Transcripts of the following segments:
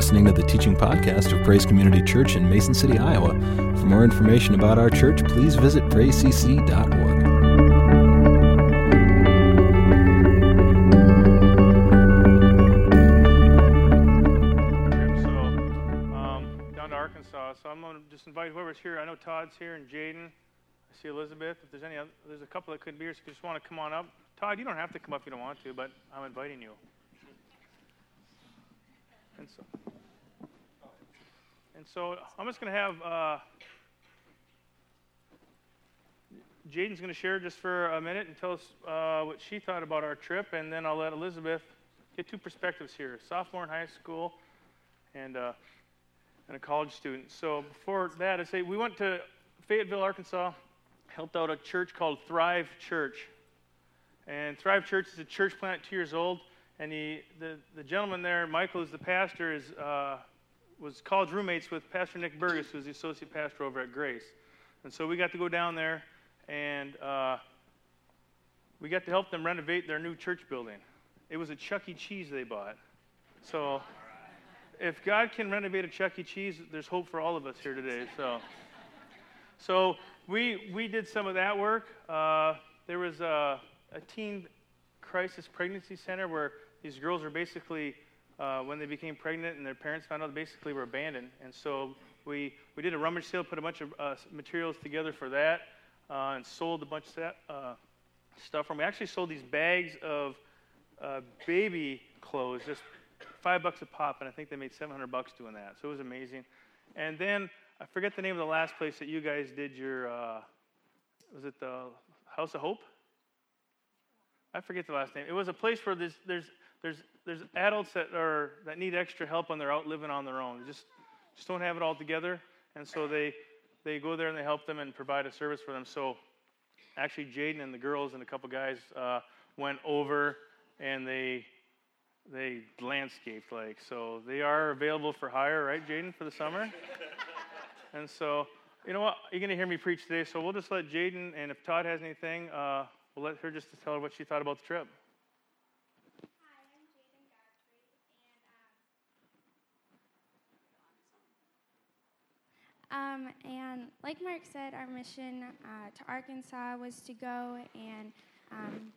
listening to the teaching podcast of Praise Community Church in Mason City, Iowa. For more information about our church, please visit praisecc.org. So, um, down to Arkansas. So I'm going to just invite whoever's here. I know Todd's here and Jaden. I see Elizabeth. If there's any, other, there's a couple that couldn't be here, so if you just want to come on up. Todd, you don't have to come up if you don't want to, but I'm inviting you. And so, and so I'm just going to have uh, Jaden's going to share just for a minute and tell us uh, what she thought about our trip, and then I'll let Elizabeth get two perspectives here: sophomore in high school, and uh, and a college student. So before that, I say we went to Fayetteville, Arkansas, helped out a church called Thrive Church, and Thrive Church is a church plant two years old. And he, the, the gentleman there, Michael, is the pastor, is, uh, was college roommates with Pastor Nick Burgess, who's the associate pastor over at Grace. And so we got to go down there and uh, we got to help them renovate their new church building. It was a Chuck E. Cheese they bought. So if God can renovate a Chuck E. Cheese, there's hope for all of us here today. So, so we, we did some of that work. Uh, there was a, a teen crisis pregnancy center where these girls were basically, uh, when they became pregnant and their parents found out, they basically were abandoned. And so we, we did a rummage sale, put a bunch of uh, materials together for that, uh, and sold a bunch of that, uh, stuff from. We actually sold these bags of uh, baby clothes, just five bucks a pop, and I think they made 700 bucks doing that. So it was amazing. And then I forget the name of the last place that you guys did your, uh, was it the House of Hope? I forget the last name. It was a place where there's, there's there's, there's adults that, are, that need extra help and they're out living on their own. They just, just don't have it all together. And so they, they go there and they help them and provide a service for them. So actually, Jaden and the girls and a couple guys uh, went over and they, they landscaped like. So they are available for hire, right, Jaden, for the summer? and so, you know what? You're going to hear me preach today. So we'll just let Jaden, and if Todd has anything, uh, we'll let her just tell her what she thought about the trip. Um, and like Mark said, our mission uh, to Arkansas was to go and um,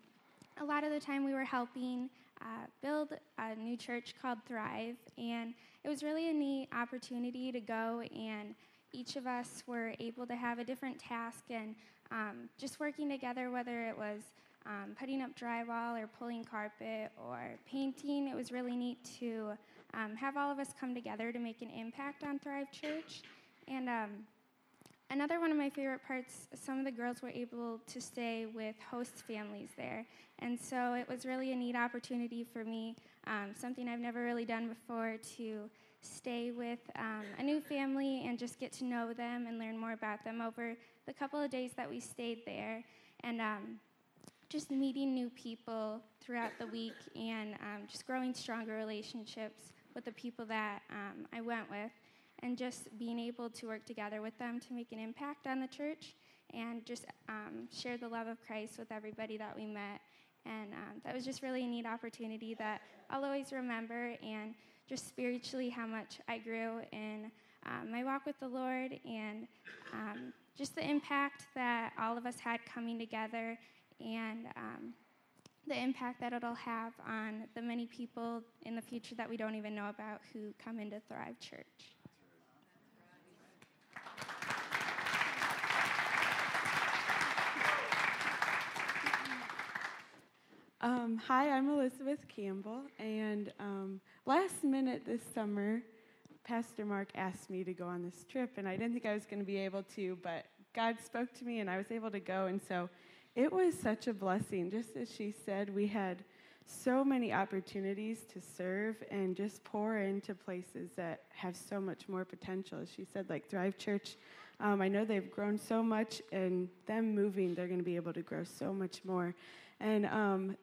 a lot of the time we were helping uh, build a new church called Thrive. And it was really a neat opportunity to go and each of us were able to have a different task and um, just working together, whether it was um, putting up drywall or pulling carpet or painting. It was really neat to um, have all of us come together to make an impact on Thrive Church. And um, another one of my favorite parts, some of the girls were able to stay with host families there. And so it was really a neat opportunity for me, um, something I've never really done before, to stay with um, a new family and just get to know them and learn more about them over the couple of days that we stayed there. And um, just meeting new people throughout the week and um, just growing stronger relationships with the people that um, I went with and just being able to work together with them to make an impact on the church and just um, share the love of Christ with everybody that we met. And um, that was just really a neat opportunity that I'll always remember, and just spiritually how much I grew in um, my walk with the Lord, and um, just the impact that all of us had coming together, and um, the impact that it'll have on the many people in the future that we don't even know about who come into Thrive Church. Um, hi, I'm Elizabeth Campbell, and um, last minute this summer, Pastor Mark asked me to go on this trip, and I didn't think I was going to be able to, but God spoke to me, and I was able to go, and so it was such a blessing. Just as she said, we had so many opportunities to serve and just pour into places that have so much more potential. As she said, like Thrive Church, um, I know they've grown so much, and them moving, they're going to be able to grow so much more. And um,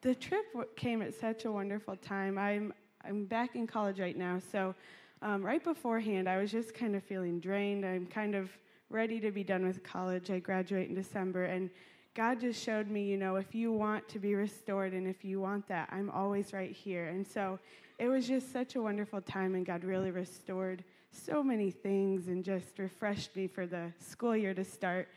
the trip came at such a wonderful time. I'm I'm back in college right now, so um, right beforehand, I was just kind of feeling drained. I'm kind of ready to be done with college. I graduate in December, and God just showed me, you know, if you want to be restored and if you want that, I'm always right here. And so it was just such a wonderful time, and God really restored so many things and just refreshed me for the school year to start.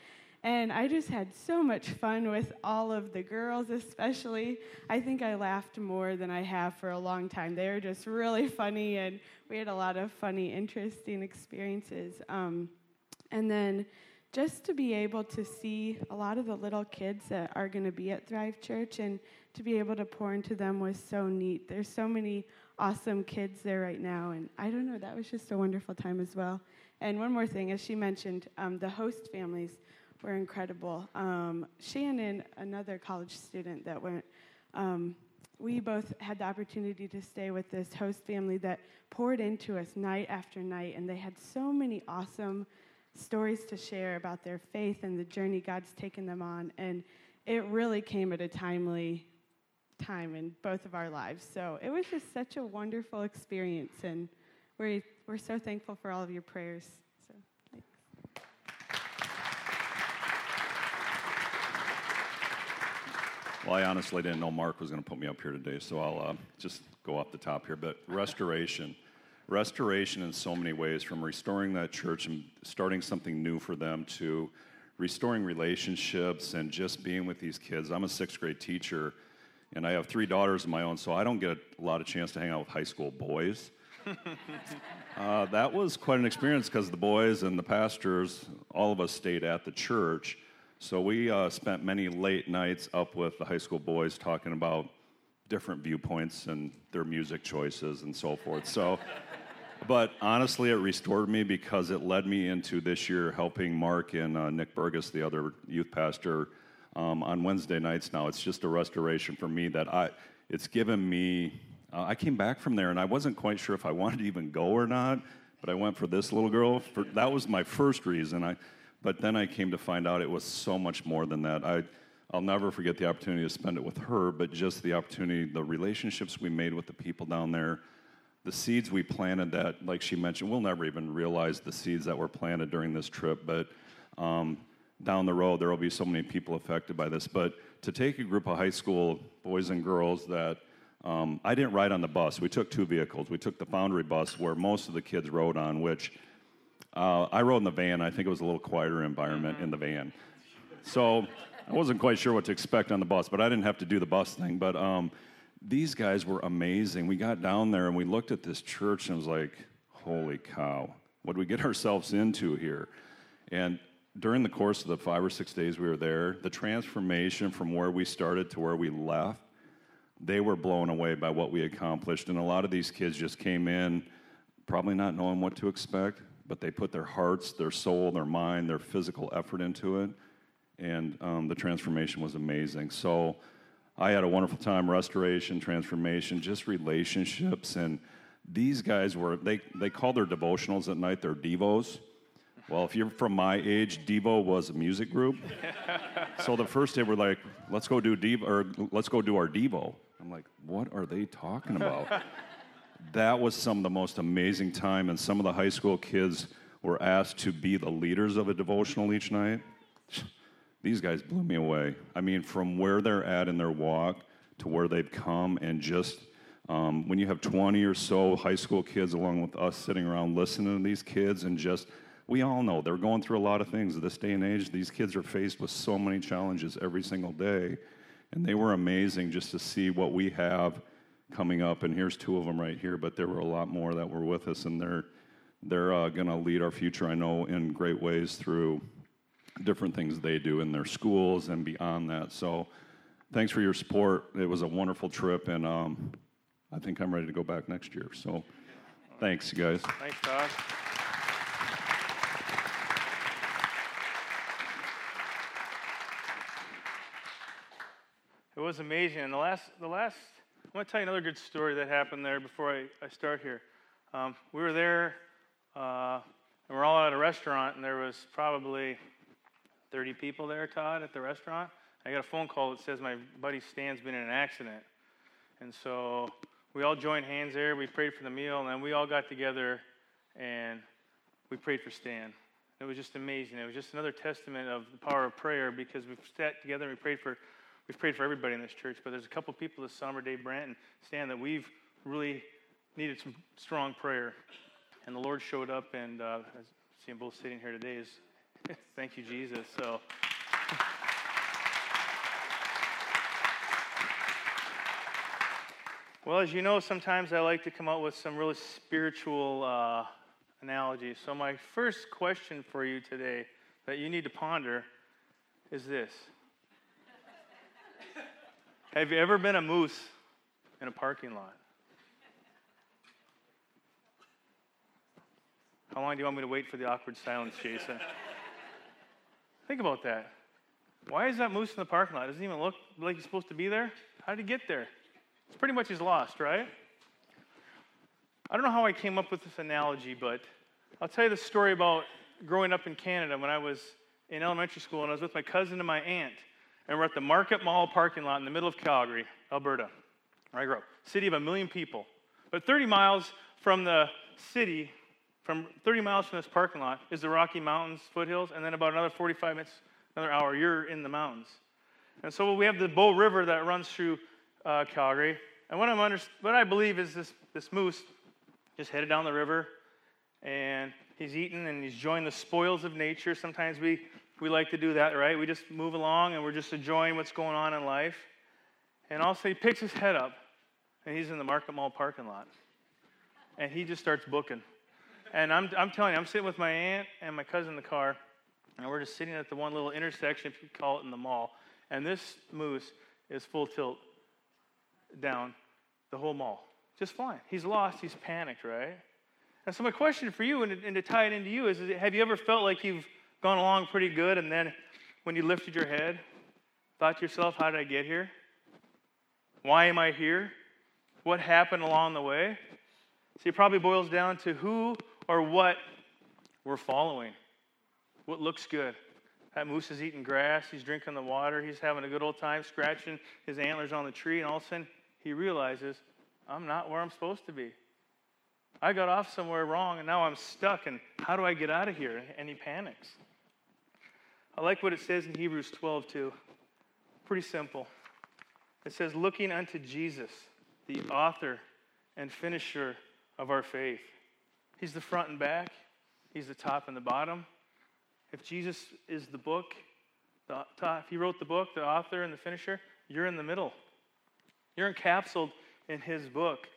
And I just had so much fun with all of the girls, especially. I think I laughed more than I have for a long time. They were just really funny, and we had a lot of funny, interesting experiences. Um, and then just to be able to see a lot of the little kids that are going to be at Thrive Church and to be able to pour into them was so neat. There's so many awesome kids there right now, and I don't know, that was just a wonderful time as well. And one more thing, as she mentioned, um, the host families were incredible. Um, Shannon, another college student that went, um, we both had the opportunity to stay with this host family that poured into us night after night, and they had so many awesome stories to share about their faith and the journey God's taken them on. And it really came at a timely time in both of our lives. So it was just such a wonderful experience. And we're, we're so thankful for all of your prayers. So thanks. Well, I honestly didn't know Mark was going to put me up here today, so I'll uh, just go off the top here. But restoration restoration in so many ways from restoring that church and starting something new for them to restoring relationships and just being with these kids. I'm a sixth grade teacher and I have three daughters of my own, so I don't get a lot of chance to hang out with high school boys. uh, that was quite an experience because the boys and the pastors, all of us stayed at the church. So we uh, spent many late nights up with the high school boys talking about different viewpoints and their music choices and so forth. So but honestly, it restored me because it led me into this year helping Mark and uh, Nick Burgess, the other youth pastor, um, on Wednesday nights now. It's just a restoration for me that I, it's given me, uh, I came back from there and I wasn't quite sure if I wanted to even go or not, but I went for this little girl. For, that was my first reason. I, but then I came to find out it was so much more than that. I, I'll never forget the opportunity to spend it with her, but just the opportunity, the relationships we made with the people down there the seeds we planted that, like she mentioned, we'll never even realize the seeds that were planted during this trip, but um, down the road, there will be so many people affected by this. But to take a group of high school boys and girls that um, I didn't ride on the bus. We took two vehicles. We took the Foundry bus where most of the kids rode on, which uh, I rode in the van. I think it was a little quieter environment in the van. So I wasn't quite sure what to expect on the bus, but I didn't have to do the bus thing. But um, these guys were amazing. We got down there and we looked at this church and was like, holy cow, what do we get ourselves into here? And during the course of the five or six days we were there, the transformation from where we started to where we left, they were blown away by what we accomplished. And a lot of these kids just came in probably not knowing what to expect, but they put their hearts, their soul, their mind, their physical effort into it. And um, the transformation was amazing. So, I had a wonderful time, restoration, transformation, just relationships. And these guys were, they, they call their devotionals at night their Devos. Well, if you're from my age, Devo was a music group. so the first day we're like, let's go do Devo, or let's go do our Devo. I'm like, what are they talking about? that was some of the most amazing time, and some of the high school kids were asked to be the leaders of a devotional each night these guys blew me away. I mean, from where they're at in their walk to where they've come, and just um, when you have 20 or so high school kids along with us sitting around listening to these kids, and just we all know they're going through a lot of things. This day and age, these kids are faced with so many challenges every single day, and they were amazing just to see what we have coming up. And here's two of them right here, but there were a lot more that were with us, and they're they're uh, going to lead our future, I know, in great ways through different things they do in their schools and beyond that. So, thanks for your support. It was a wonderful trip, and um, I think I'm ready to go back next year. So, thanks, you guys. Thanks, Todd. It was amazing. And the last, the last, I want to tell you another good story that happened there before I, I start here. Um, we were there, uh, and we're all at a restaurant, and there was probably 30 people there, Todd, at the restaurant. I got a phone call that says my buddy Stan's been in an accident. And so we all joined hands there. We prayed for the meal, and then we all got together and we prayed for Stan. It was just amazing. It was just another testament of the power of prayer because we've sat together and we prayed for we've prayed for everybody in this church, but there's a couple people this summer, Dave Brandt and Stan, that we've really needed some strong prayer. And the Lord showed up, and uh, I see them both sitting here today. Is thank you, Jesus. So. Well, as you know, sometimes I like to come out with some really spiritual uh, analogies. So, my first question for you today that you need to ponder is this Have you ever been a moose in a parking lot? How long do you want me to wait for the awkward silence, Jason? Think about that. Why is that moose in the parking lot? Doesn't even look like he's supposed to be there. How did he get there? It's pretty much he's lost, right? I don't know how I came up with this analogy, but I'll tell you the story about growing up in Canada when I was in elementary school and I was with my cousin and my aunt. And we're at the Market Mall parking lot in the middle of Calgary, Alberta, where I grew up. City of a million people. But 30 miles from the city, from 30 miles from this parking lot, is the Rocky Mountains foothills, and then about another 45 minutes, another hour, you're in the mountains. And so we have the Bow River that runs through uh, Calgary. And what, I'm under, what I believe is this, this moose just headed down the river and he's eating and he's enjoying the spoils of nature. Sometimes we, we like to do that, right? We just move along and we're just enjoying what's going on in life. And also, he picks his head up and he's in the Market Mall parking lot. And he just starts booking. And I'm, I'm telling you, I'm sitting with my aunt and my cousin in the car, and we're just sitting at the one little intersection, if you call it, in the mall. And this moose is full tilt down the whole mall. Just flying. He's lost. He's panicked, right? And so, my question for you, and, and to tie it into you, is, is have you ever felt like you've gone along pretty good, and then when you lifted your head, thought to yourself, how did I get here? Why am I here? What happened along the way? See, it probably boils down to who or what we're following. What looks good. That moose is eating grass, he's drinking the water, he's having a good old time scratching his antlers on the tree, and all of a sudden he realizes, I'm not where I'm supposed to be. I got off somewhere wrong and now I'm stuck, and how do I get out of here? And he panics. I like what it says in Hebrews 12, too. Pretty simple. It says, looking unto Jesus, the author and finisher of our faith. He's the front and back, He's the top and the bottom. If Jesus is the book, the top, if He wrote the book, the author and the finisher, you're in the middle. You're encapsulated in His book.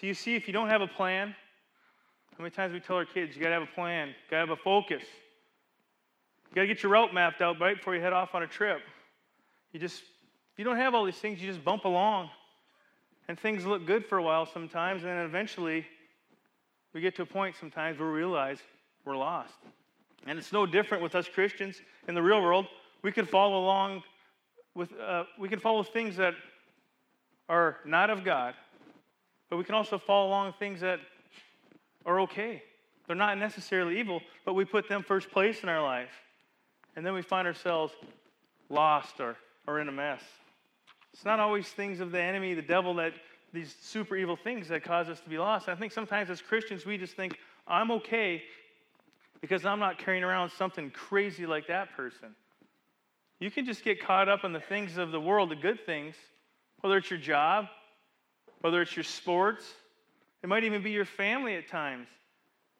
So you see, if you don't have a plan, how many times we tell our kids, you got to have a plan, got to have a focus. Got to get your route mapped out right before you head off on a trip. You just, you don't have all these things, you just bump along. And things look good for a while sometimes, and then eventually we get to a point sometimes where we realize we're lost. And it's no different with us Christians in the real world. We can follow along with, uh, we can follow things that are not of God, but we can also follow along things that are okay. They're not necessarily evil, but we put them first place in our life. And then we find ourselves lost or, or in a mess. It's not always things of the enemy, the devil, that these super evil things that cause us to be lost. I think sometimes as Christians, we just think, I'm okay because I'm not carrying around something crazy like that person. You can just get caught up in the things of the world, the good things, whether it's your job, whether it's your sports, it might even be your family at times.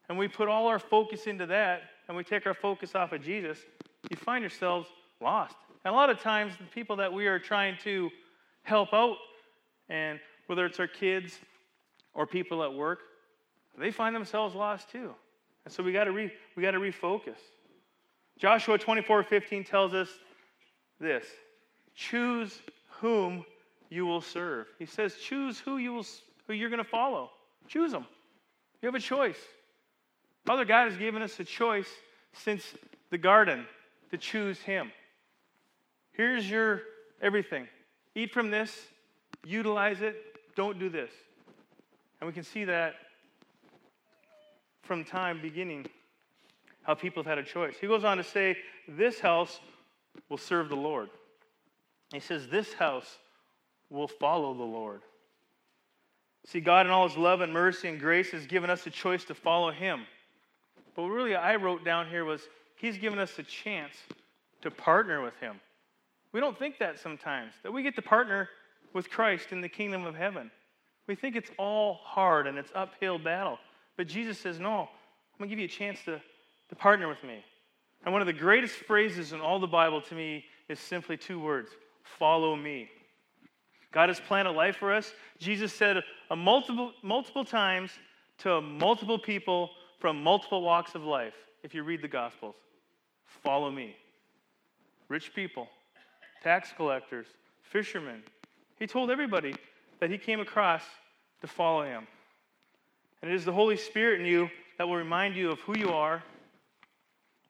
And we put all our focus into that and we take our focus off of Jesus, you find yourselves lost. And a lot of times, the people that we are trying to help out, and whether it's our kids or people at work, they find themselves lost too. And so we got to re, we got to refocus. Joshua 24, 15 tells us this choose whom you will serve. He says, choose who, you will, who you're going to follow. Choose them. You have a choice. Father God has given us a choice since the garden to choose Him. Here's your everything. Eat from this, utilize it, don't do this. And we can see that from time beginning, how people have had a choice. He goes on to say, This house will serve the Lord. He says, This house will follow the Lord. See, God, in all His love and mercy and grace, has given us a choice to follow Him. But really, I wrote down here was He's given us a chance to partner with Him. We don't think that sometimes, that we get to partner with Christ in the kingdom of heaven. We think it's all hard and it's uphill battle. But Jesus says, No, I'm going to give you a chance to, to partner with me. And one of the greatest phrases in all the Bible to me is simply two words follow me. God has planned a life for us. Jesus said a multiple, multiple times to multiple people from multiple walks of life, if you read the Gospels, follow me. Rich people, tax collectors, fishermen. He told everybody that he came across to follow him. And it is the Holy Spirit in you that will remind you of who you are,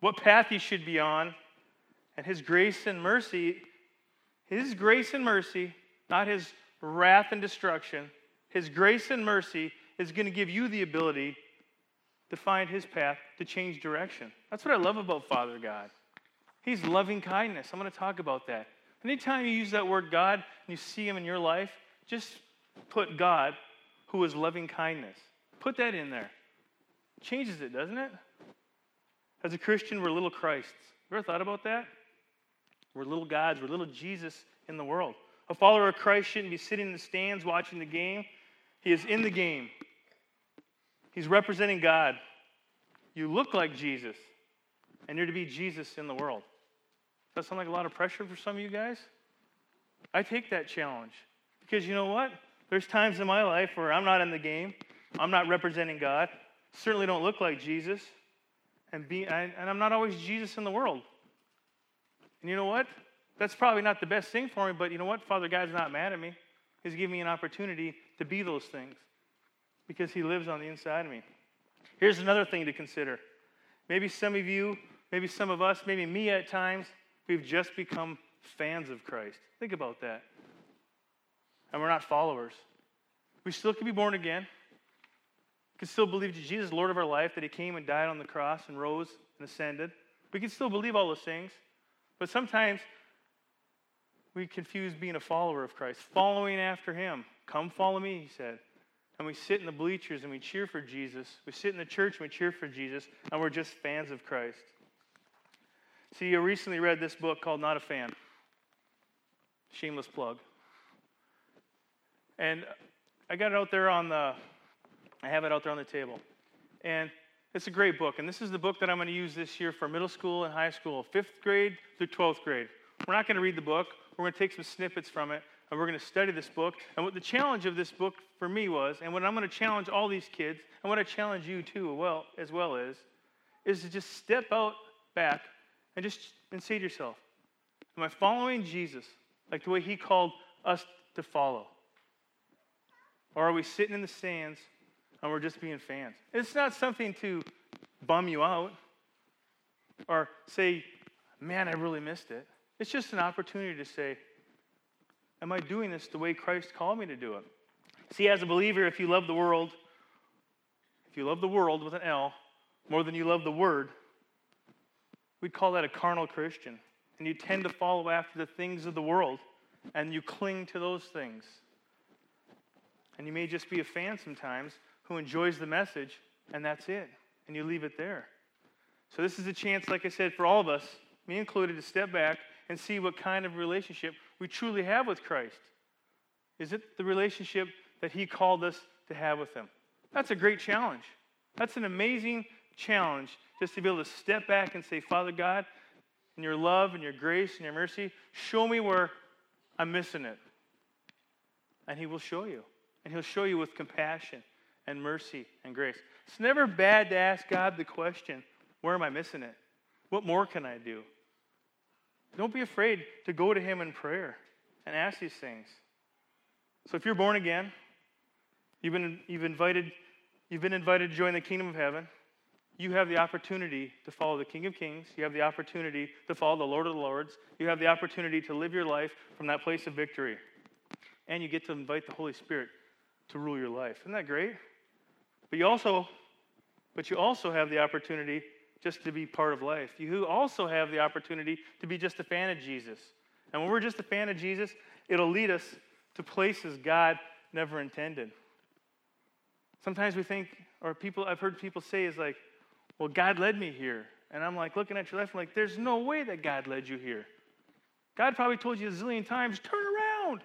what path you should be on, and his grace and mercy. His grace and mercy, not his wrath and destruction, his grace and mercy is going to give you the ability to find his path to change direction. That's what I love about Father God. He's loving kindness. I'm going to talk about that. Anytime you use that word God and you see him in your life, just put God, who is loving kindness. Put that in there. Changes it, doesn't it? As a Christian, we're little Christs. You ever thought about that? We're little gods, we're little Jesus in the world. A follower of Christ shouldn't be sitting in the stands watching the game. He is in the game. He's representing God. You look like Jesus, and you're to be Jesus in the world. Does that sound like a lot of pressure for some of you guys? I take that challenge because you know what? There's times in my life where I'm not in the game, I'm not representing God, certainly don't look like Jesus, and, be, and I'm not always Jesus in the world. And you know what? That's probably not the best thing for me, but you know what? Father God's not mad at me. He's giving me an opportunity to be those things because He lives on the inside of me. Here's another thing to consider. Maybe some of you, maybe some of us, maybe me at times, we've just become fans of Christ. Think about that. And we're not followers. We still can be born again. We can still believe Jesus, Lord of our life, that He came and died on the cross and rose and ascended. We can still believe all those things. But sometimes we confuse being a follower of Christ, following after Him. Come follow me, He said. And we sit in the bleachers and we cheer for Jesus. We sit in the church and we cheer for Jesus, and we're just fans of Christ. See, I recently read this book called Not a Fan. Shameless plug. And I got it out there on the, I have it out there on the table. And it's a great book. And this is the book that I'm going to use this year for middle school and high school, fifth grade through 12th grade. We're not going to read the book. We're going to take some snippets from it and we're going to study this book. And what the challenge of this book for me was, and what I'm going to challenge all these kids, and what I challenge you too, well, as well as, is to just step out back and just and say to yourself, Am I following Jesus like the way he called us to follow? Or are we sitting in the stands and we're just being fans? It's not something to bum you out or say, man, I really missed it. It's just an opportunity to say, am I doing this the way Christ called me to do it? See, as a believer, if you love the world, if you love the world with an L more than you love the word, we'd call that a carnal Christian. And you tend to follow after the things of the world and you cling to those things. And you may just be a fan sometimes who enjoys the message, and that's it. And you leave it there. So, this is a chance, like I said, for all of us, me included, to step back and see what kind of relationship we truly have with Christ. Is it the relationship that He called us to have with Him? That's a great challenge. That's an amazing challenge just to be able to step back and say, Father God, in your love and your grace and your mercy, show me where I'm missing it. And He will show you and He'll show you with compassion and mercy and grace. It's never bad to ask God the question where am I missing it? What more can I do? Don't be afraid to go to Him in prayer and ask these things. So if you're born again, you've been, you've invited, you've been invited to join the kingdom of heaven. You have the opportunity to follow the King of Kings. You have the opportunity to follow the Lord of the Lords. You have the opportunity to live your life from that place of victory. And you get to invite the Holy Spirit to rule your life. Isn't that great? But you also, but you also have the opportunity just to be part of life. You also have the opportunity to be just a fan of Jesus. And when we're just a fan of Jesus, it'll lead us to places God never intended. Sometimes we think, or people I've heard people say is like, well, God led me here. And I'm like looking at your life, I'm like, there's no way that God led you here. God probably told you a zillion times, turn around.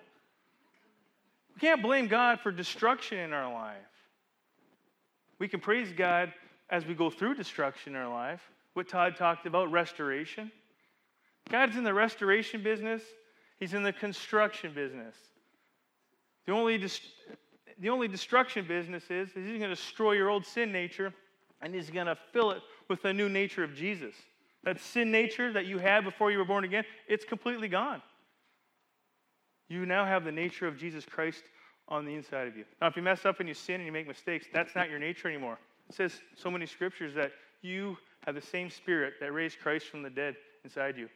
We can't blame God for destruction in our life. We can praise God as we go through destruction in our life. What Todd talked about, restoration. God's in the restoration business, He's in the construction business. The only, dis- the only destruction business is, is He's going to destroy your old sin nature and He's going to fill it with the new nature of Jesus. That sin nature that you had before you were born again, it's completely gone. You now have the nature of Jesus Christ on the inside of you. Now, if you mess up and you sin and you make mistakes, that's not your nature anymore. It says so many scriptures that you have the same spirit that raised Christ from the dead inside you.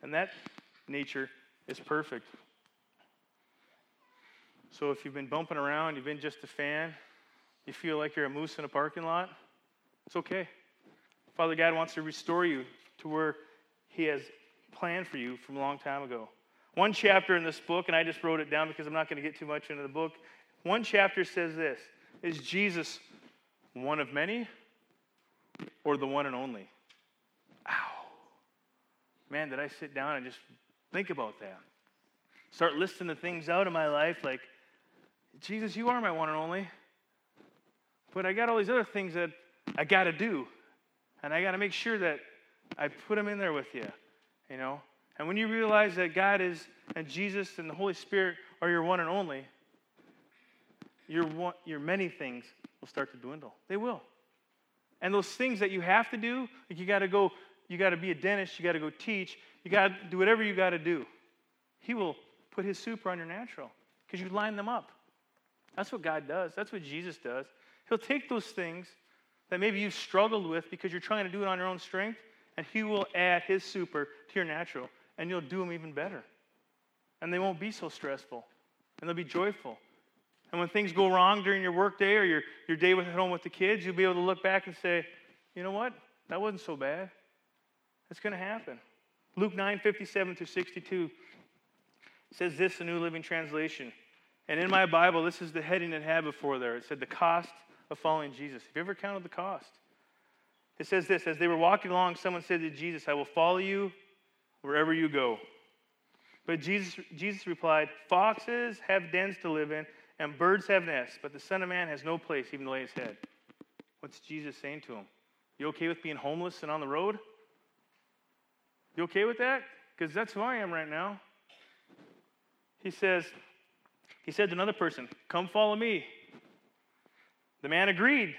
And that nature is perfect. So if you've been bumping around, you've been just a fan, you feel like you're a moose in a parking lot, it's okay. Father God wants to restore you to where He has planned for you from a long time ago. One chapter in this book, and I just wrote it down because I'm not going to get too much into the book. One chapter says this Is Jesus one of many or the one and only? Ow. Man, did I sit down and just think about that? Start listing the things out in my life like, Jesus, you are my one and only. But I got all these other things that I got to do. And I got to make sure that I put them in there with you, you know? And when you realize that God is, and Jesus and the Holy Spirit are your one and only, your, one, your many things will start to dwindle. They will. And those things that you have to do, like you got to go, you got to be a dentist, you got to go teach, you got to do whatever you got to do. He will put his super on your natural because you line them up. That's what God does. That's what Jesus does. He'll take those things that maybe you've struggled with because you're trying to do it on your own strength, and He will add His super to your natural, and you'll do them even better. And they won't be so stressful, and they'll be joyful. And when things go wrong during your workday or your, your day at home with the kids, you'll be able to look back and say, you know what? That wasn't so bad. It's going to happen. Luke 9 57 through 62 says this, the New Living Translation. And in my Bible, this is the heading it had before there. It said, The cost of following Jesus. Have you ever counted the cost? It says this As they were walking along, someone said to Jesus, I will follow you wherever you go. But Jesus, Jesus replied, Foxes have dens to live in, and birds have nests, but the Son of Man has no place even to lay his head. What's Jesus saying to him? You okay with being homeless and on the road? You okay with that? Because that's who I am right now. He says, he said to another person, Come follow me. The man agreed.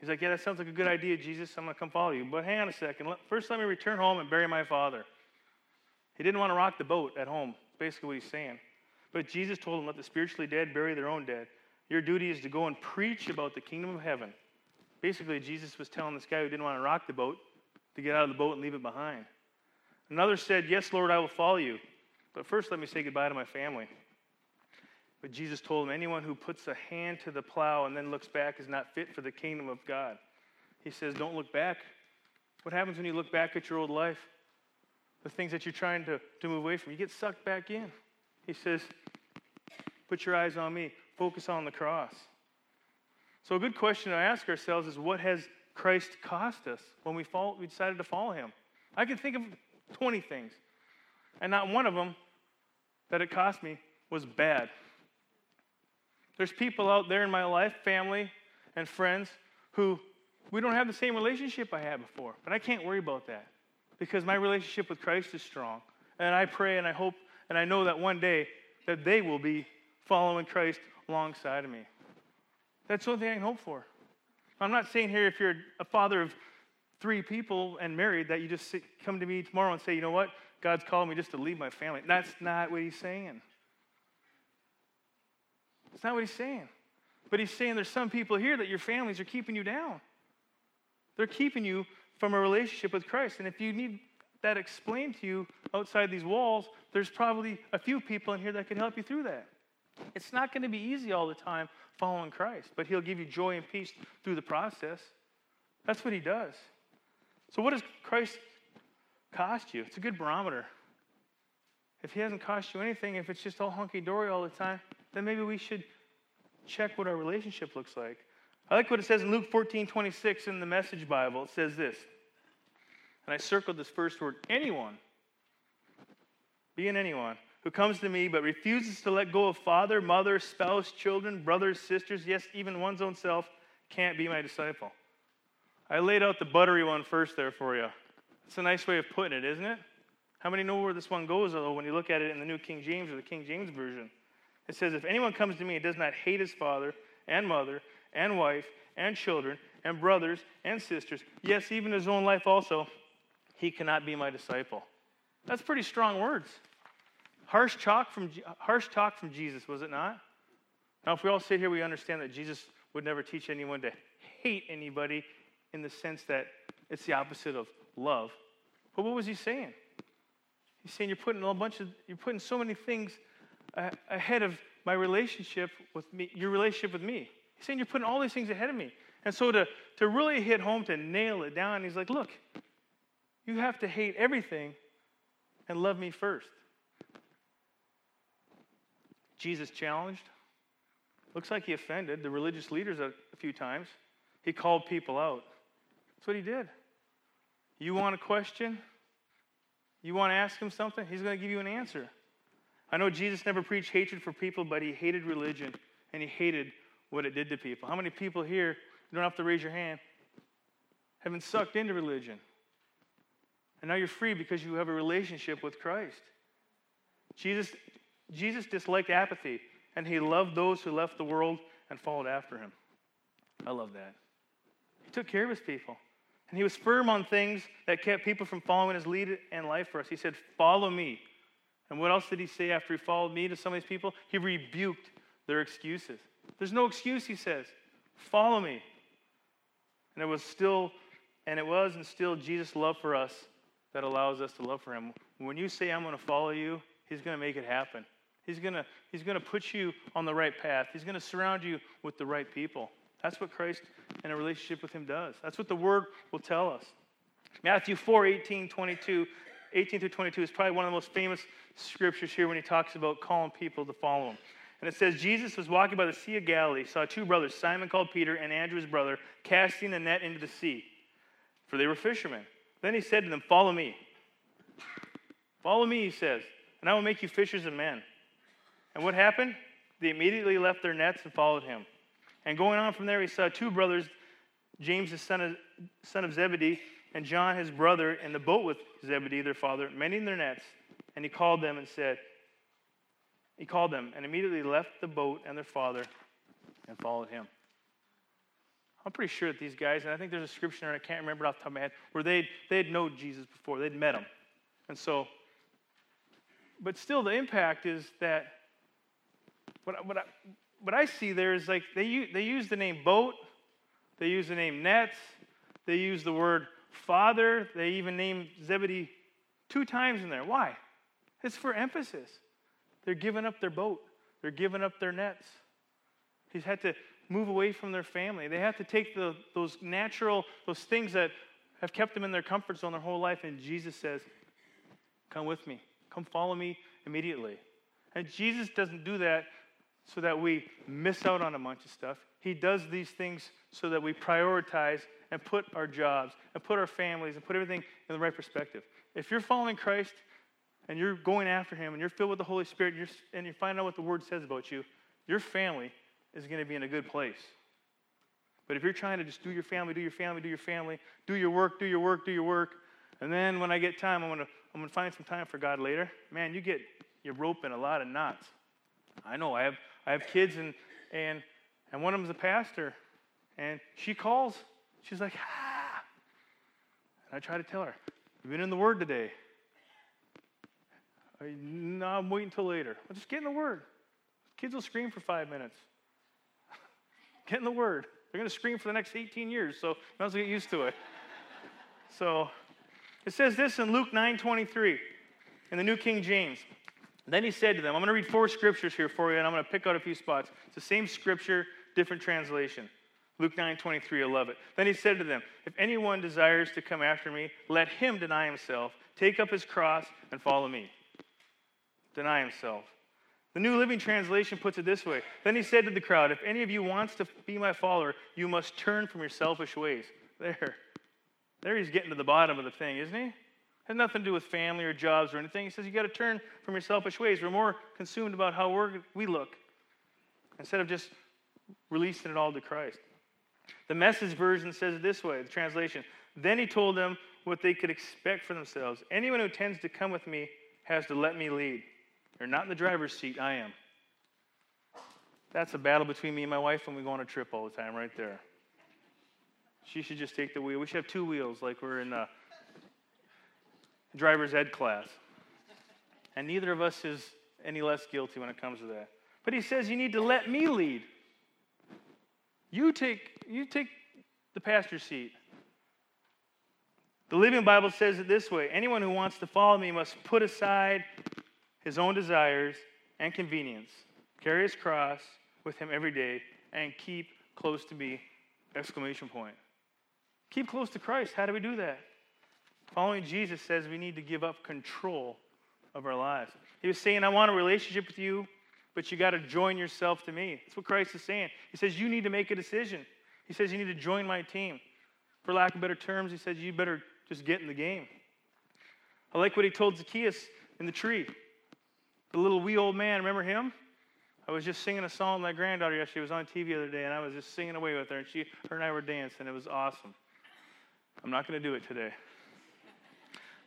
He's like, Yeah, that sounds like a good idea, Jesus. I'm going to come follow you. But hang on a second. First, let me return home and bury my father. He didn't want to rock the boat at home, basically what he's saying. But Jesus told him, Let the spiritually dead bury their own dead. Your duty is to go and preach about the kingdom of heaven. Basically, Jesus was telling this guy who didn't want to rock the boat to get out of the boat and leave it behind. Another said, Yes, Lord, I will follow you. But first, let me say goodbye to my family. But Jesus told him, anyone who puts a hand to the plow and then looks back is not fit for the kingdom of God. He says, don't look back. What happens when you look back at your old life? The things that you're trying to, to move away from, you get sucked back in. He says, put your eyes on me, focus on the cross. So, a good question to ask ourselves is what has Christ cost us when we, fall, we decided to follow him? I can think of 20 things, and not one of them that it cost me was bad. There's people out there in my life, family and friends, who we don't have the same relationship I had before. But I can't worry about that because my relationship with Christ is strong. And I pray and I hope and I know that one day that they will be following Christ alongside of me. That's the only thing I can hope for. I'm not saying here if you're a father of three people and married that you just sit, come to me tomorrow and say, you know what, God's called me just to leave my family. That's not what he's saying. That's not what he's saying. But he's saying there's some people here that your families are keeping you down. They're keeping you from a relationship with Christ. And if you need that explained to you outside these walls, there's probably a few people in here that can help you through that. It's not going to be easy all the time following Christ, but he'll give you joy and peace through the process. That's what he does. So, what does Christ cost you? It's a good barometer. If he hasn't cost you anything, if it's just all hunky dory all the time, then maybe we should check what our relationship looks like. I like what it says in Luke 14 26 in the Message Bible. It says this And I circled this first word anyone, being anyone, who comes to me but refuses to let go of father, mother, spouse, children, brothers, sisters, yes, even one's own self, can't be my disciple. I laid out the buttery one first there for you. It's a nice way of putting it, isn't it? How many know where this one goes, though, when you look at it in the New King James or the King James Version? It says, If anyone comes to me and does not hate his father and mother and wife and children and brothers and sisters, yes, even his own life also, he cannot be my disciple. That's pretty strong words. Harsh talk from, harsh talk from Jesus, was it not? Now, if we all sit here, we understand that Jesus would never teach anyone to hate anybody in the sense that it's the opposite of love. But what was he saying? He's saying you're putting a bunch of, you're putting so many things ahead of my relationship with me, your relationship with me. He's saying you're putting all these things ahead of me. And so to, to really hit home, to nail it down, he's like, look, you have to hate everything and love me first. Jesus challenged. Looks like he offended the religious leaders a, a few times. He called people out. That's what he did. You want a question? You want to ask him something? He's going to give you an answer. I know Jesus never preached hatred for people, but he hated religion and he hated what it did to people. How many people here, you don't have to raise your hand, have been sucked into religion? And now you're free because you have a relationship with Christ. Jesus, Jesus disliked apathy, and he loved those who left the world and followed after him. I love that. He took care of his people. And he was firm on things that kept people from following his lead and life for us. He said, Follow me. And what else did he say after he followed me to some of these people? He rebuked their excuses. There's no excuse, he says. Follow me. And it was still, and it was and still Jesus' love for us that allows us to love for him. When you say, I'm going to follow you, he's going to make it happen. He's going to, he's going to put you on the right path. He's going to surround you with the right people. That's what Christ and a relationship with him does. That's what the word will tell us. Matthew 4 18, 22, 18 through 22 is probably one of the most famous scriptures here when he talks about calling people to follow him. And it says, Jesus was walking by the Sea of Galilee, saw two brothers, Simon called Peter and Andrew his brother, casting a net into the sea, for they were fishermen. Then he said to them, Follow me. Follow me, he says, and I will make you fishers of men. And what happened? They immediately left their nets and followed him. And going on from there, he saw two brothers, James, the son of, son of Zebedee, and John, his brother, in the boat with Zebedee, their father, mending their nets. And he called them and said, He called them and immediately left the boat and their father and followed him. I'm pretty sure that these guys, and I think there's a scripture there, I can't remember off the top of my head, where they'd, they'd known Jesus before, they'd met him. And so, but still, the impact is that what, what, I, what I see there is like they, they use the name boat, they use the name nets, they use the word father, they even name Zebedee two times in there. Why? It's for emphasis. They're giving up their boat, they're giving up their nets. He's had to move away from their family. They have to take the, those natural, those things that have kept them in their comfort zone their whole life. And Jesus says, Come with me. Come follow me immediately. And Jesus doesn't do that so that we miss out on a bunch of stuff. He does these things so that we prioritize and put our jobs and put our families and put everything in the right perspective. If you're following Christ and you're going after Him and you're filled with the Holy Spirit and you're, and you find out what the Word says about you, your family is going to be in a good place. But if you're trying to just do your family, do your family, do your family, do your work, do your work, do your work, and then when I get time, I'm going to I'm going to find some time for God later, man, you get your rope in a lot of knots. I know I have I have kids and and and one of them's a pastor, and she calls. She's like, ah. And I try to tell her, You've been in the Word today. No, I'm waiting until later. Well, just get in the Word. Kids will scream for five minutes. Get in the Word. They're going to scream for the next 18 years, so you might as well get used to it. so it says this in Luke 9 23 in the New King James. Then he said to them, I'm going to read four scriptures here for you, and I'm going to pick out a few spots. It's the same scripture, different translation. Luke 9 23, I love it. Then he said to them, If anyone desires to come after me, let him deny himself, take up his cross, and follow me. Deny himself. The New Living Translation puts it this way Then he said to the crowd, If any of you wants to be my follower, you must turn from your selfish ways. There. There he's getting to the bottom of the thing, isn't he? Has nothing to do with family or jobs or anything. He says you got to turn from your selfish ways. We're more consumed about how we're, we look instead of just releasing it all to Christ. The message version says it this way the translation. Then he told them what they could expect for themselves. Anyone who tends to come with me has to let me lead. You're not in the driver's seat, I am. That's a battle between me and my wife when we go on a trip all the time, right there. She should just take the wheel. We should have two wheels, like we're in a driver's ed class. And neither of us is any less guilty when it comes to that. But he says, You need to let me lead. You take, you take the pastor's seat. The Living Bible says it this way Anyone who wants to follow me must put aside his own desires and convenience, carry his cross with him every day, and keep close to me! Exclamation point. Keep close to Christ. How do we do that? Following Jesus says we need to give up control of our lives. He was saying, I want a relationship with you, but you got to join yourself to me. That's what Christ is saying. He says, You need to make a decision. He says, You need to join my team. For lack of better terms, he says, You better just get in the game. I like what he told Zacchaeus in the tree. The little wee old man, remember him? I was just singing a song with my granddaughter yesterday. She was on TV the other day, and I was just singing away with her, and she, her and I were dancing. It was awesome. I'm not going to do it today.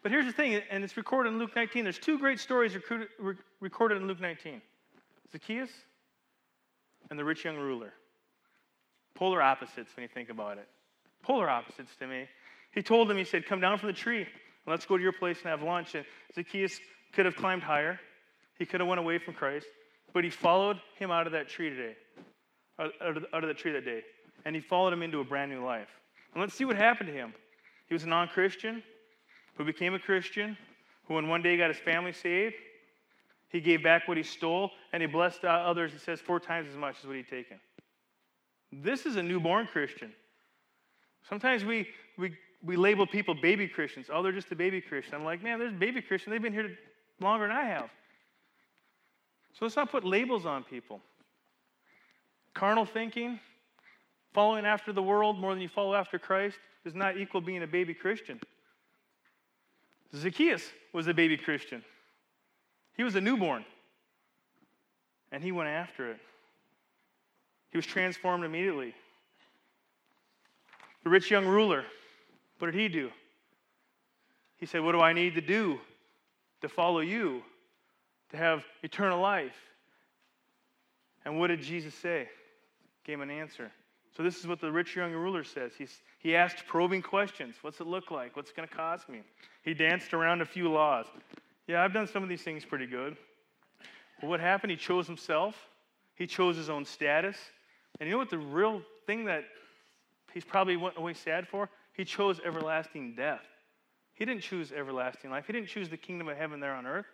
But here's the thing, and it's recorded in Luke 19. There's two great stories recorded in Luke 19 Zacchaeus and the rich young ruler. Polar opposites when you think about it. Polar opposites to me. He told him, he said, Come down from the tree and let's go to your place and have lunch. And Zacchaeus could have climbed higher, he could have went away from Christ, but he followed him out of that tree today, out of, that tree that day. And he followed him into a brand new life. And let's see what happened to him. He was a non Christian who became a Christian, who in one day got his family saved. He gave back what he stole, and he blessed uh, others, it says, four times as much as what he'd taken. This is a newborn Christian. Sometimes we, we, we label people baby Christians. Oh, they're just a baby Christian. I'm like, man, there's baby Christians. They've been here longer than I have. So let's not put labels on people. Carnal thinking, following after the world more than you follow after Christ, does not equal being a baby Christian. Zacchaeus was a baby Christian, he was a newborn, and he went after it. He was transformed immediately. The rich young ruler, what did he do? He said, What do I need to do to follow you, to have eternal life? And what did Jesus say? Gave an answer. So, this is what the rich young ruler says. He's, he asked probing questions What's it look like? What's it going to cost me? He danced around a few laws. Yeah, I've done some of these things pretty good. But what happened? He chose himself, he chose his own status. And you know what the real thing that he's probably went away sad for? He chose everlasting death. He didn't choose everlasting life. He didn't choose the kingdom of heaven there on earth.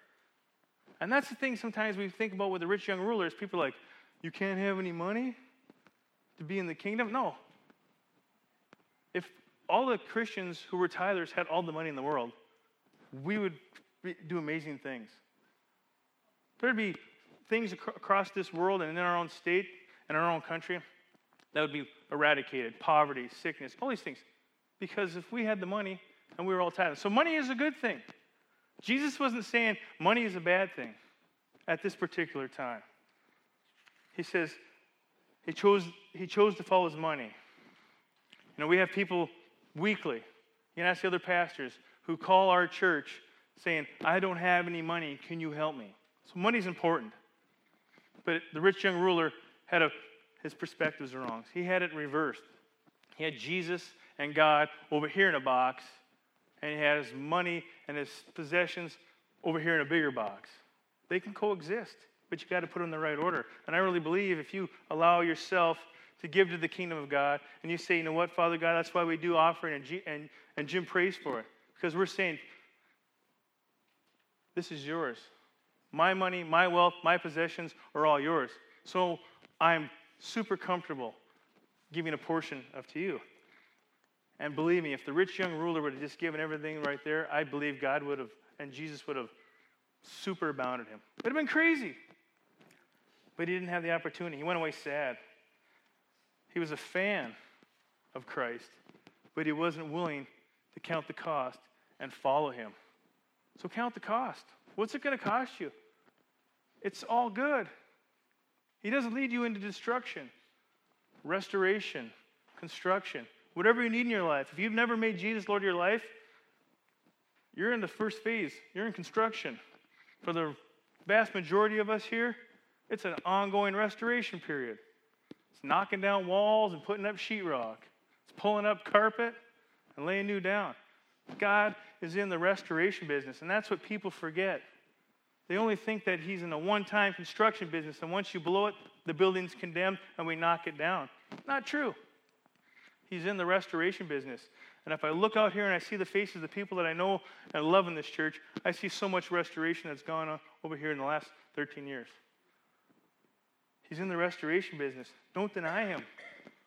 And that's the thing sometimes we think about with the rich young rulers. People are like, you can't have any money to be in the kingdom? No. If all the Christians who were tithers had all the money in the world, we would do amazing things. There'd be things across this world and in our own state and our own country that would be eradicated poverty, sickness, all these things. Because if we had the money and we were all tithing. So money is a good thing. Jesus wasn't saying money is a bad thing at this particular time. He says he chose, he chose to follow his money. You know, we have people weekly, you can ask the other pastors, who call our church saying, I don't have any money, can you help me? So money's important. But the rich young ruler had a, his perspectives wrong. He had it reversed. He had Jesus and God over here in a box, and he had his money and his possessions over here in a bigger box. They can coexist, but you got to put them in the right order. And I really believe if you allow yourself to give to the kingdom of God, and you say, you know what, Father God, that's why we do offering, and, G- and, and Jim prays for it. Because we're saying, this is yours. My money, my wealth, my possessions are all yours. So I'm super comfortable giving a portion of to you. And believe me, if the rich young ruler would have just given everything right there, I believe God would have, and Jesus would have superabounded him. It would have been crazy. But he didn't have the opportunity. He went away sad. He was a fan of Christ, but he wasn't willing to count the cost and follow him. So count the cost. What's it going to cost you? It's all good. He doesn't lead you into destruction, restoration, construction, whatever you need in your life. If you've never made Jesus Lord of your life, you're in the first phase. You're in construction. For the vast majority of us here, it's an ongoing restoration period. It's knocking down walls and putting up sheetrock. It's pulling up carpet and laying new down. God is in the restoration business, and that's what people forget. They only think that He's in a one time construction business, and once you blow it, the building's condemned and we knock it down. Not true. He's in the restoration business. And if I look out here and I see the faces of the people that I know and love in this church, I see so much restoration that's gone on over here in the last 13 years. He's in the restoration business. Don't deny him,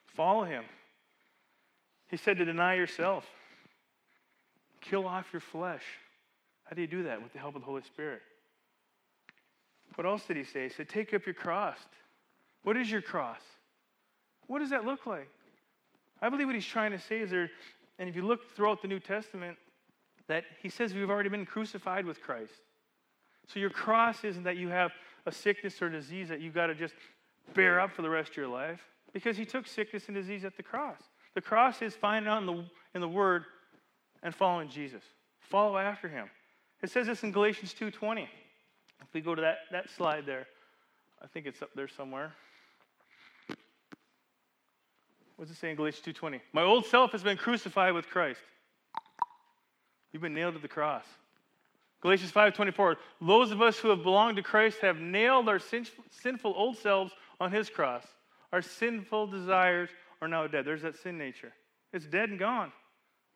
follow him. He said to deny yourself, kill off your flesh. How do you do that? With the help of the Holy Spirit. What else did he say? He said, Take up your cross. What is your cross? What does that look like? I believe what he's trying to say is there, and if you look throughout the New Testament, that he says we've already been crucified with Christ. So your cross isn't that you have a sickness or disease that you've got to just bear up for the rest of your life, because he took sickness and disease at the cross. The cross is finding out in the, in the Word and following Jesus. Follow after him. It says this in Galatians 2.20. If we go to that, that slide there, I think it's up there somewhere. What's it say in Galatians 2.20? My old self has been crucified with Christ. You've been nailed to the cross. Galatians 5.24, those of us who have belonged to Christ have nailed our sinful old selves on his cross. Our sinful desires are now dead. There's that sin nature. It's dead and gone.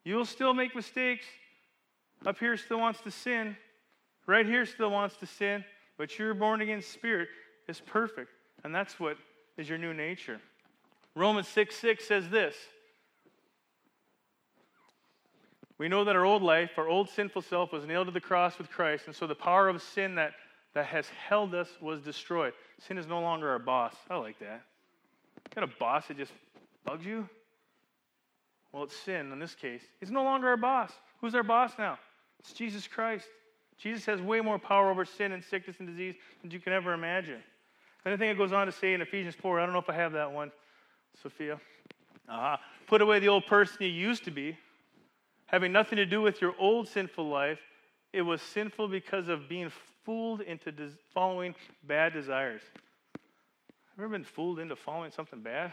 You'll still make mistakes. Up here still wants to sin. Right here still wants to sin. But your born again spirit is perfect. And that's what is your new nature. Romans 6 6 says this We know that our old life, our old sinful self, was nailed to the cross with Christ, and so the power of sin that, that has held us was destroyed. Sin is no longer our boss. I like that. Got a boss that just bugs you? Well, it's sin in this case. He's no longer our boss. Who's our boss now? It's Jesus Christ. Jesus has way more power over sin and sickness and disease than you can ever imagine. And I it goes on to say in Ephesians 4, I don't know if I have that one, Sophia. Uh-huh. Put away the old person you used to be having nothing to do with your old sinful life. It was sinful because of being fooled into des- following bad desires. Have Ever been fooled into following something bad?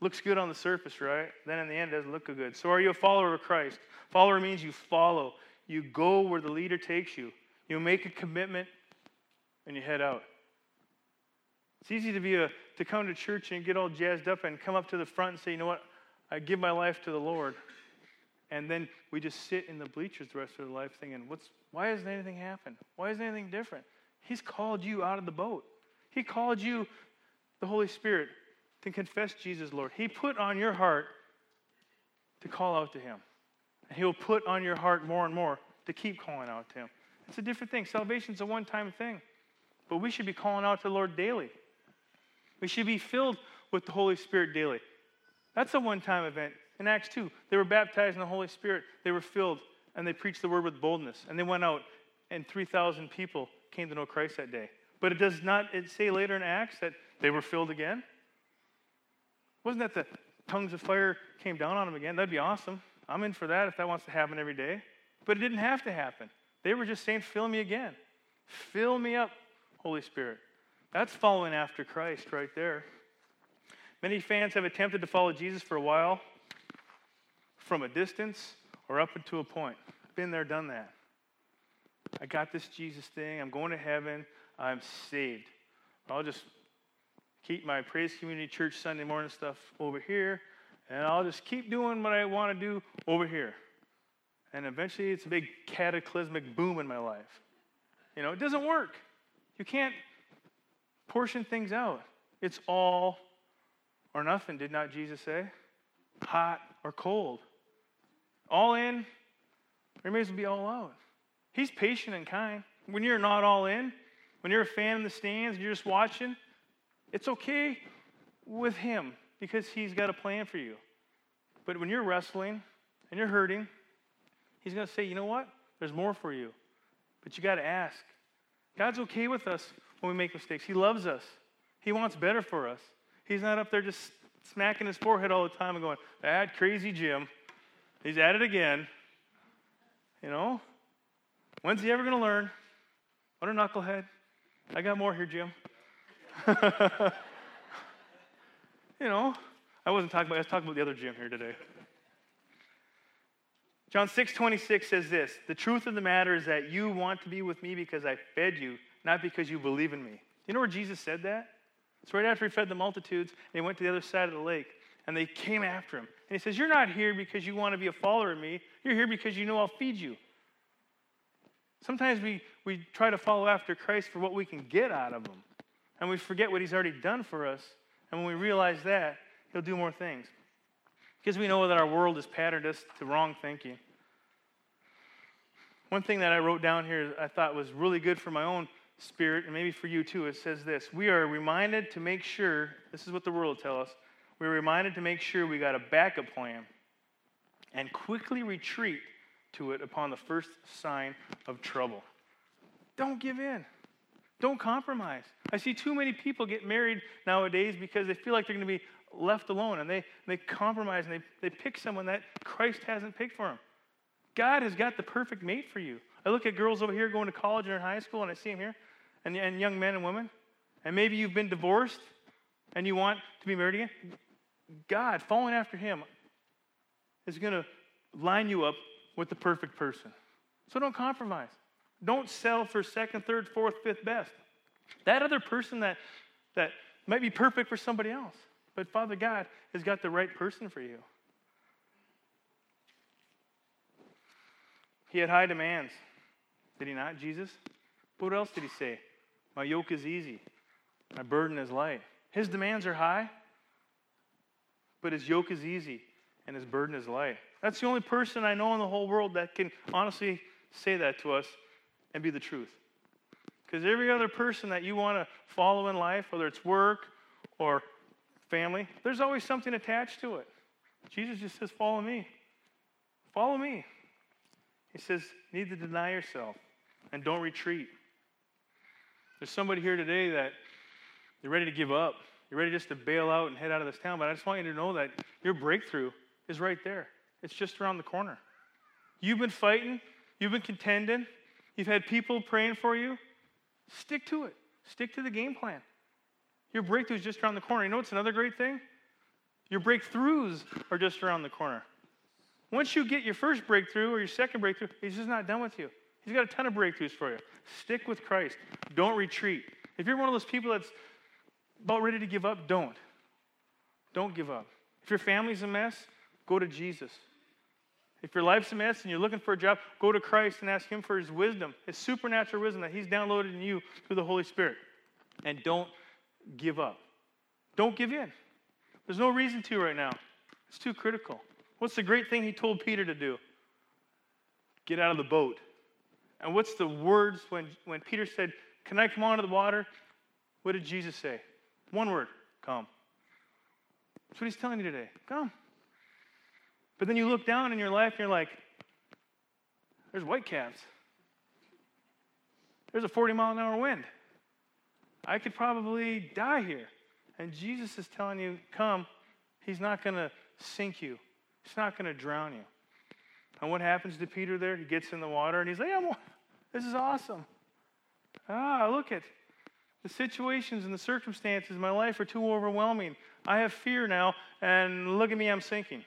Looks good on the surface, right? Then in the end, it doesn't look good. So, are you a follower of Christ? Follower means you follow. You go where the leader takes you. You make a commitment and you head out. It's easy to be a to come to church and get all jazzed up and come up to the front and say, you know what, I give my life to the Lord. And then we just sit in the bleachers the rest of our life thinking, what's, why hasn't anything happened? Why isn't anything different? He's called you out of the boat. He called you, the Holy Spirit, to confess Jesus, Lord. He put on your heart to call out to Him. And He'll put on your heart more and more to keep calling out to Him. It's a different thing. Salvation's a one time thing. But we should be calling out to the Lord daily. We should be filled with the Holy Spirit daily. That's a one time event. In Acts 2, they were baptized in the Holy Spirit, they were filled, and they preached the word with boldness. And they went out, and 3,000 people came to know Christ that day. But it does not it say later in Acts that they were filled again? Wasn't that the tongues of fire came down on them again? That'd be awesome. I'm in for that if that wants to happen every day. But it didn't have to happen. They were just saying, Fill me again. Fill me up, Holy Spirit. That's following after Christ right there. Many fans have attempted to follow Jesus for a while from a distance or up until a point. Been there, done that. I got this Jesus thing. I'm going to heaven. I'm saved. I'll just keep my Praise Community Church Sunday morning stuff over here, and I'll just keep doing what I want to do over here. And eventually, it's a big cataclysmic boom in my life. You know, it doesn't work. You can't portion things out. It's all or nothing, did not Jesus say? Hot or cold. All in, or may as well be all out. He's patient and kind. When you're not all in, when you're a fan in the stands and you're just watching, it's okay with him because he's got a plan for you. But when you're wrestling and you're hurting He's going to say, you know what? There's more for you. But you got to ask. God's okay with us when we make mistakes. He loves us, He wants better for us. He's not up there just smacking his forehead all the time and going, Bad, crazy Jim. He's at it again. You know? When's he ever going to learn? What a knucklehead. I got more here, Jim. you know, I wasn't talking about, I was talking about the other Jim here today. John 6 26 says this The truth of the matter is that you want to be with me because I fed you, not because you believe in me. Do you know where Jesus said that? It's right after he fed the multitudes and he went to the other side of the lake and they came after him. And he says, You're not here because you want to be a follower of me. You're here because you know I'll feed you. Sometimes we, we try to follow after Christ for what we can get out of him. And we forget what he's already done for us. And when we realize that, he'll do more things. Because we know that our world has patterned us to wrong thinking. One thing that I wrote down here I thought was really good for my own spirit, and maybe for you too, it says this We are reminded to make sure, this is what the world will tell us, we're reminded to make sure we got a backup plan and quickly retreat to it upon the first sign of trouble. Don't give in. Don't compromise. I see too many people get married nowadays because they feel like they're going to be left alone and they, they compromise and they, they pick someone that Christ hasn't picked for them. God has got the perfect mate for you. I look at girls over here going to college or in high school and I see them here, and, and young men and women, and maybe you've been divorced and you want to be married again. God, following after Him, is going to line you up with the perfect person. So don't compromise. Don't sell for second, third, fourth, fifth best. That other person that, that might be perfect for somebody else. But Father God has got the right person for you. He had high demands. Did he not, Jesus? What else did he say? My yoke is easy, my burden is light. His demands are high, but his yoke is easy and his burden is light. That's the only person I know in the whole world that can honestly say that to us and be the truth. Because every other person that you want to follow in life, whether it's work or family, there's always something attached to it. Jesus just says, Follow me. Follow me. He says, need to deny yourself and don't retreat. There's somebody here today that you're ready to give up. You're ready just to bail out and head out of this town, but I just want you to know that your breakthrough is right there. It's just around the corner. You've been fighting, you've been contending, you've had people praying for you. Stick to it, stick to the game plan. Your breakthrough is just around the corner. You know what's another great thing? Your breakthroughs are just around the corner. Once you get your first breakthrough or your second breakthrough, he's just not done with you. He's got a ton of breakthroughs for you. Stick with Christ. Don't retreat. If you're one of those people that's about ready to give up, don't. Don't give up. If your family's a mess, go to Jesus. If your life's a mess and you're looking for a job, go to Christ and ask Him for His wisdom, His supernatural wisdom that He's downloaded in you through the Holy Spirit. And don't give up. Don't give in. There's no reason to right now. It's too critical. What's the great thing He told Peter to do? Get out of the boat. And what's the words when, when Peter said, Can I come onto the water? What did Jesus say? One word come. That's what He's telling you today. Come. But then you look down in your life and you're like, there's whitecaps. There's a 40 mile an hour wind. I could probably die here. And Jesus is telling you, come. He's not going to sink you, He's not going to drown you. And what happens to Peter there? He gets in the water and he's like, yeah, this is awesome. Ah, look at the situations and the circumstances in my life are too overwhelming. I have fear now, and look at me, I'm sinking.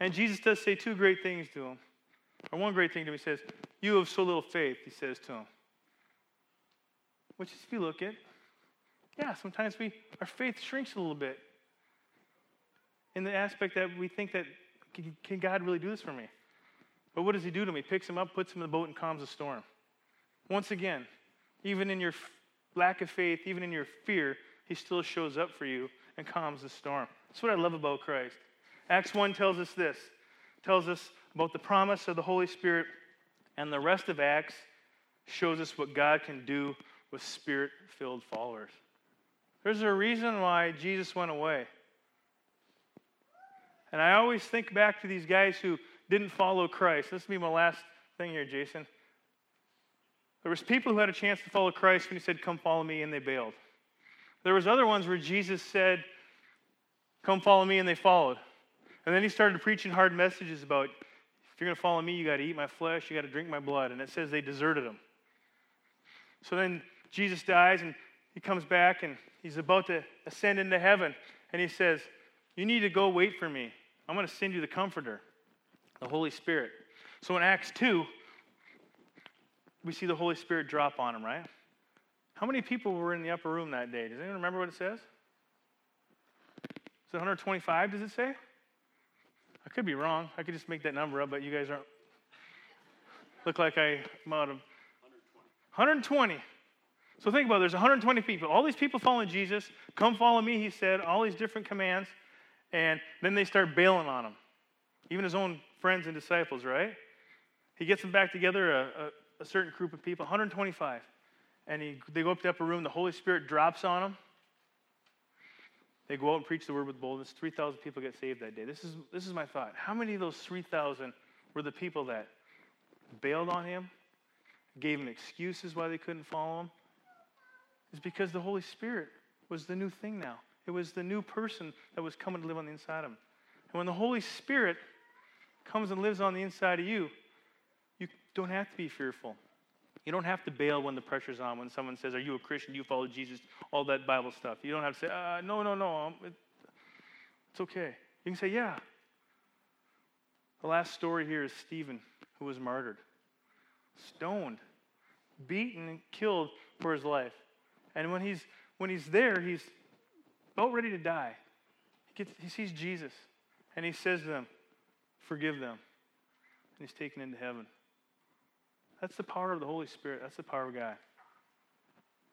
And Jesus does say two great things to him. Or one great thing to him, he says, You have so little faith, he says to him. Which is, if you look at, yeah, sometimes we our faith shrinks a little bit. In the aspect that we think that, can, can God really do this for me? But what does he do to me? Picks him up, puts him in the boat, and calms the storm. Once again, even in your lack of faith, even in your fear, he still shows up for you and calms the storm. That's what I love about Christ. Acts 1 tells us this tells us about the promise of the Holy Spirit, and the rest of Acts shows us what God can do with spirit filled followers. There's a reason why Jesus went away. And I always think back to these guys who didn't follow Christ. This will be my last thing here, Jason. There was people who had a chance to follow Christ when he said, Come follow me, and they bailed. There was other ones where Jesus said, Come follow me, and they followed. And then he started preaching hard messages about if you're going to follow me, you got to eat my flesh, you got to drink my blood. And it says they deserted him. So then Jesus dies and he comes back and he's about to ascend into heaven. And he says, You need to go wait for me. I'm going to send you the Comforter, the Holy Spirit. So in Acts 2, we see the Holy Spirit drop on him, right? How many people were in the upper room that day? Does anyone remember what it says? Is it 125, does it say? I could be wrong. I could just make that number up, but you guys aren't. Look like I am out of. 120. 120. So think about it. There's 120 people. All these people following Jesus. Come follow me, he said. All these different commands. And then they start bailing on him. Even his own friends and disciples, right? He gets them back together, a, a, a certain group of people, 125. And he, they go up to the upper room. The Holy Spirit drops on them. They go out and preach the word with boldness. 3,000 people get saved that day. This is, this is my thought. How many of those 3,000 were the people that bailed on him, gave him excuses why they couldn't follow him? It's because the Holy Spirit was the new thing now. It was the new person that was coming to live on the inside of him. And when the Holy Spirit comes and lives on the inside of you, you don't have to be fearful. You don't have to bail when the pressure's on. When someone says, Are you a Christian? Do you follow Jesus? All that Bible stuff. You don't have to say, uh, No, no, no. It's okay. You can say, Yeah. The last story here is Stephen, who was martyred, stoned, beaten, and killed for his life. And when he's, when he's there, he's about ready to die. He, gets, he sees Jesus, and he says to them, Forgive them. And he's taken into heaven. That's the power of the Holy Spirit. That's the power of God.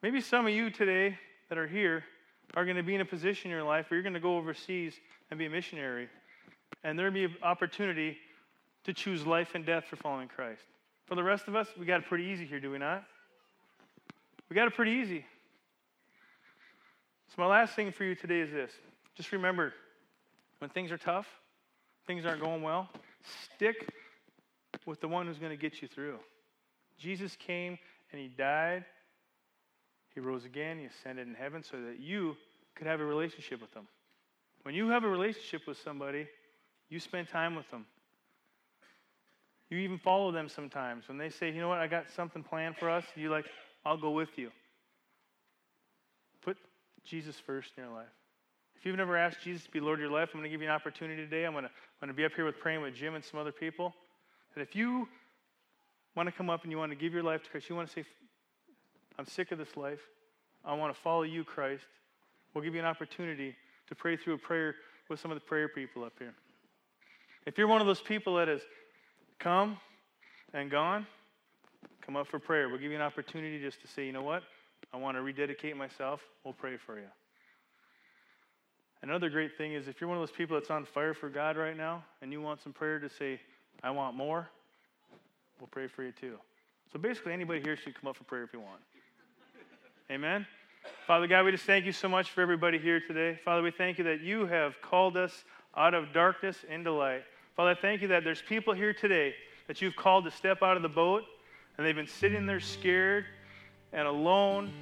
Maybe some of you today that are here are going to be in a position in your life where you're going to go overseas and be a missionary. And there'll be an opportunity to choose life and death for following Christ. For the rest of us, we got it pretty easy here, do we not? We got it pretty easy. So, my last thing for you today is this just remember when things are tough, things aren't going well, stick with the one who's going to get you through. Jesus came and he died, he rose again, he ascended in heaven so that you could have a relationship with him. When you have a relationship with somebody, you spend time with them. You even follow them sometimes. When they say, you know what, I got something planned for us, you're like, I'll go with you. Jesus first in your life. If you've never asked Jesus to be Lord of your life, I'm going to give you an opportunity today. I'm going to, I'm going to be up here with praying with Jim and some other people. That if you want to come up and you want to give your life to Christ, you want to say, I'm sick of this life. I want to follow you, Christ. We'll give you an opportunity to pray through a prayer with some of the prayer people up here. If you're one of those people that has come and gone, come up for prayer. We'll give you an opportunity just to say, you know what? I want to rededicate myself, we'll pray for you. Another great thing is if you're one of those people that's on fire for God right now and you want some prayer to say, I want more, we'll pray for you too. So basically, anybody here should come up for prayer if you want. Amen? Father God, we just thank you so much for everybody here today. Father, we thank you that you have called us out of darkness into light. Father, I thank you that there's people here today that you've called to step out of the boat and they've been sitting there scared and alone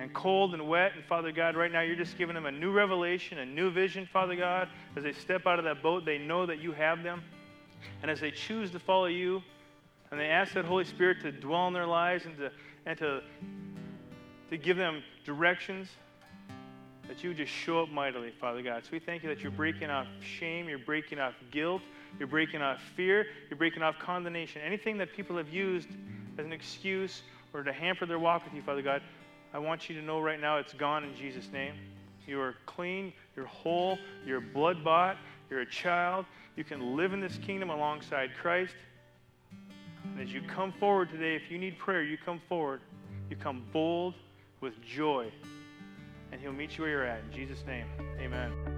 and cold and wet. And Father God, right now you're just giving them a new revelation, a new vision, Father God. As they step out of that boat, they know that you have them. And as they choose to follow you, and they ask that Holy Spirit to dwell in their lives and to, and to, to give them directions, that you just show up mightily, Father God. So we thank you that you're breaking off shame, you're breaking off guilt, you're breaking off fear, you're breaking off condemnation. Anything that people have used as an excuse or to hamper their walk with you, Father God, I want you to know right now it's gone in Jesus' name. You are clean, you're whole, you're blood bought, you're a child. You can live in this kingdom alongside Christ. And as you come forward today, if you need prayer, you come forward. You come bold with joy. And He'll meet you where you're at. In Jesus' name, amen.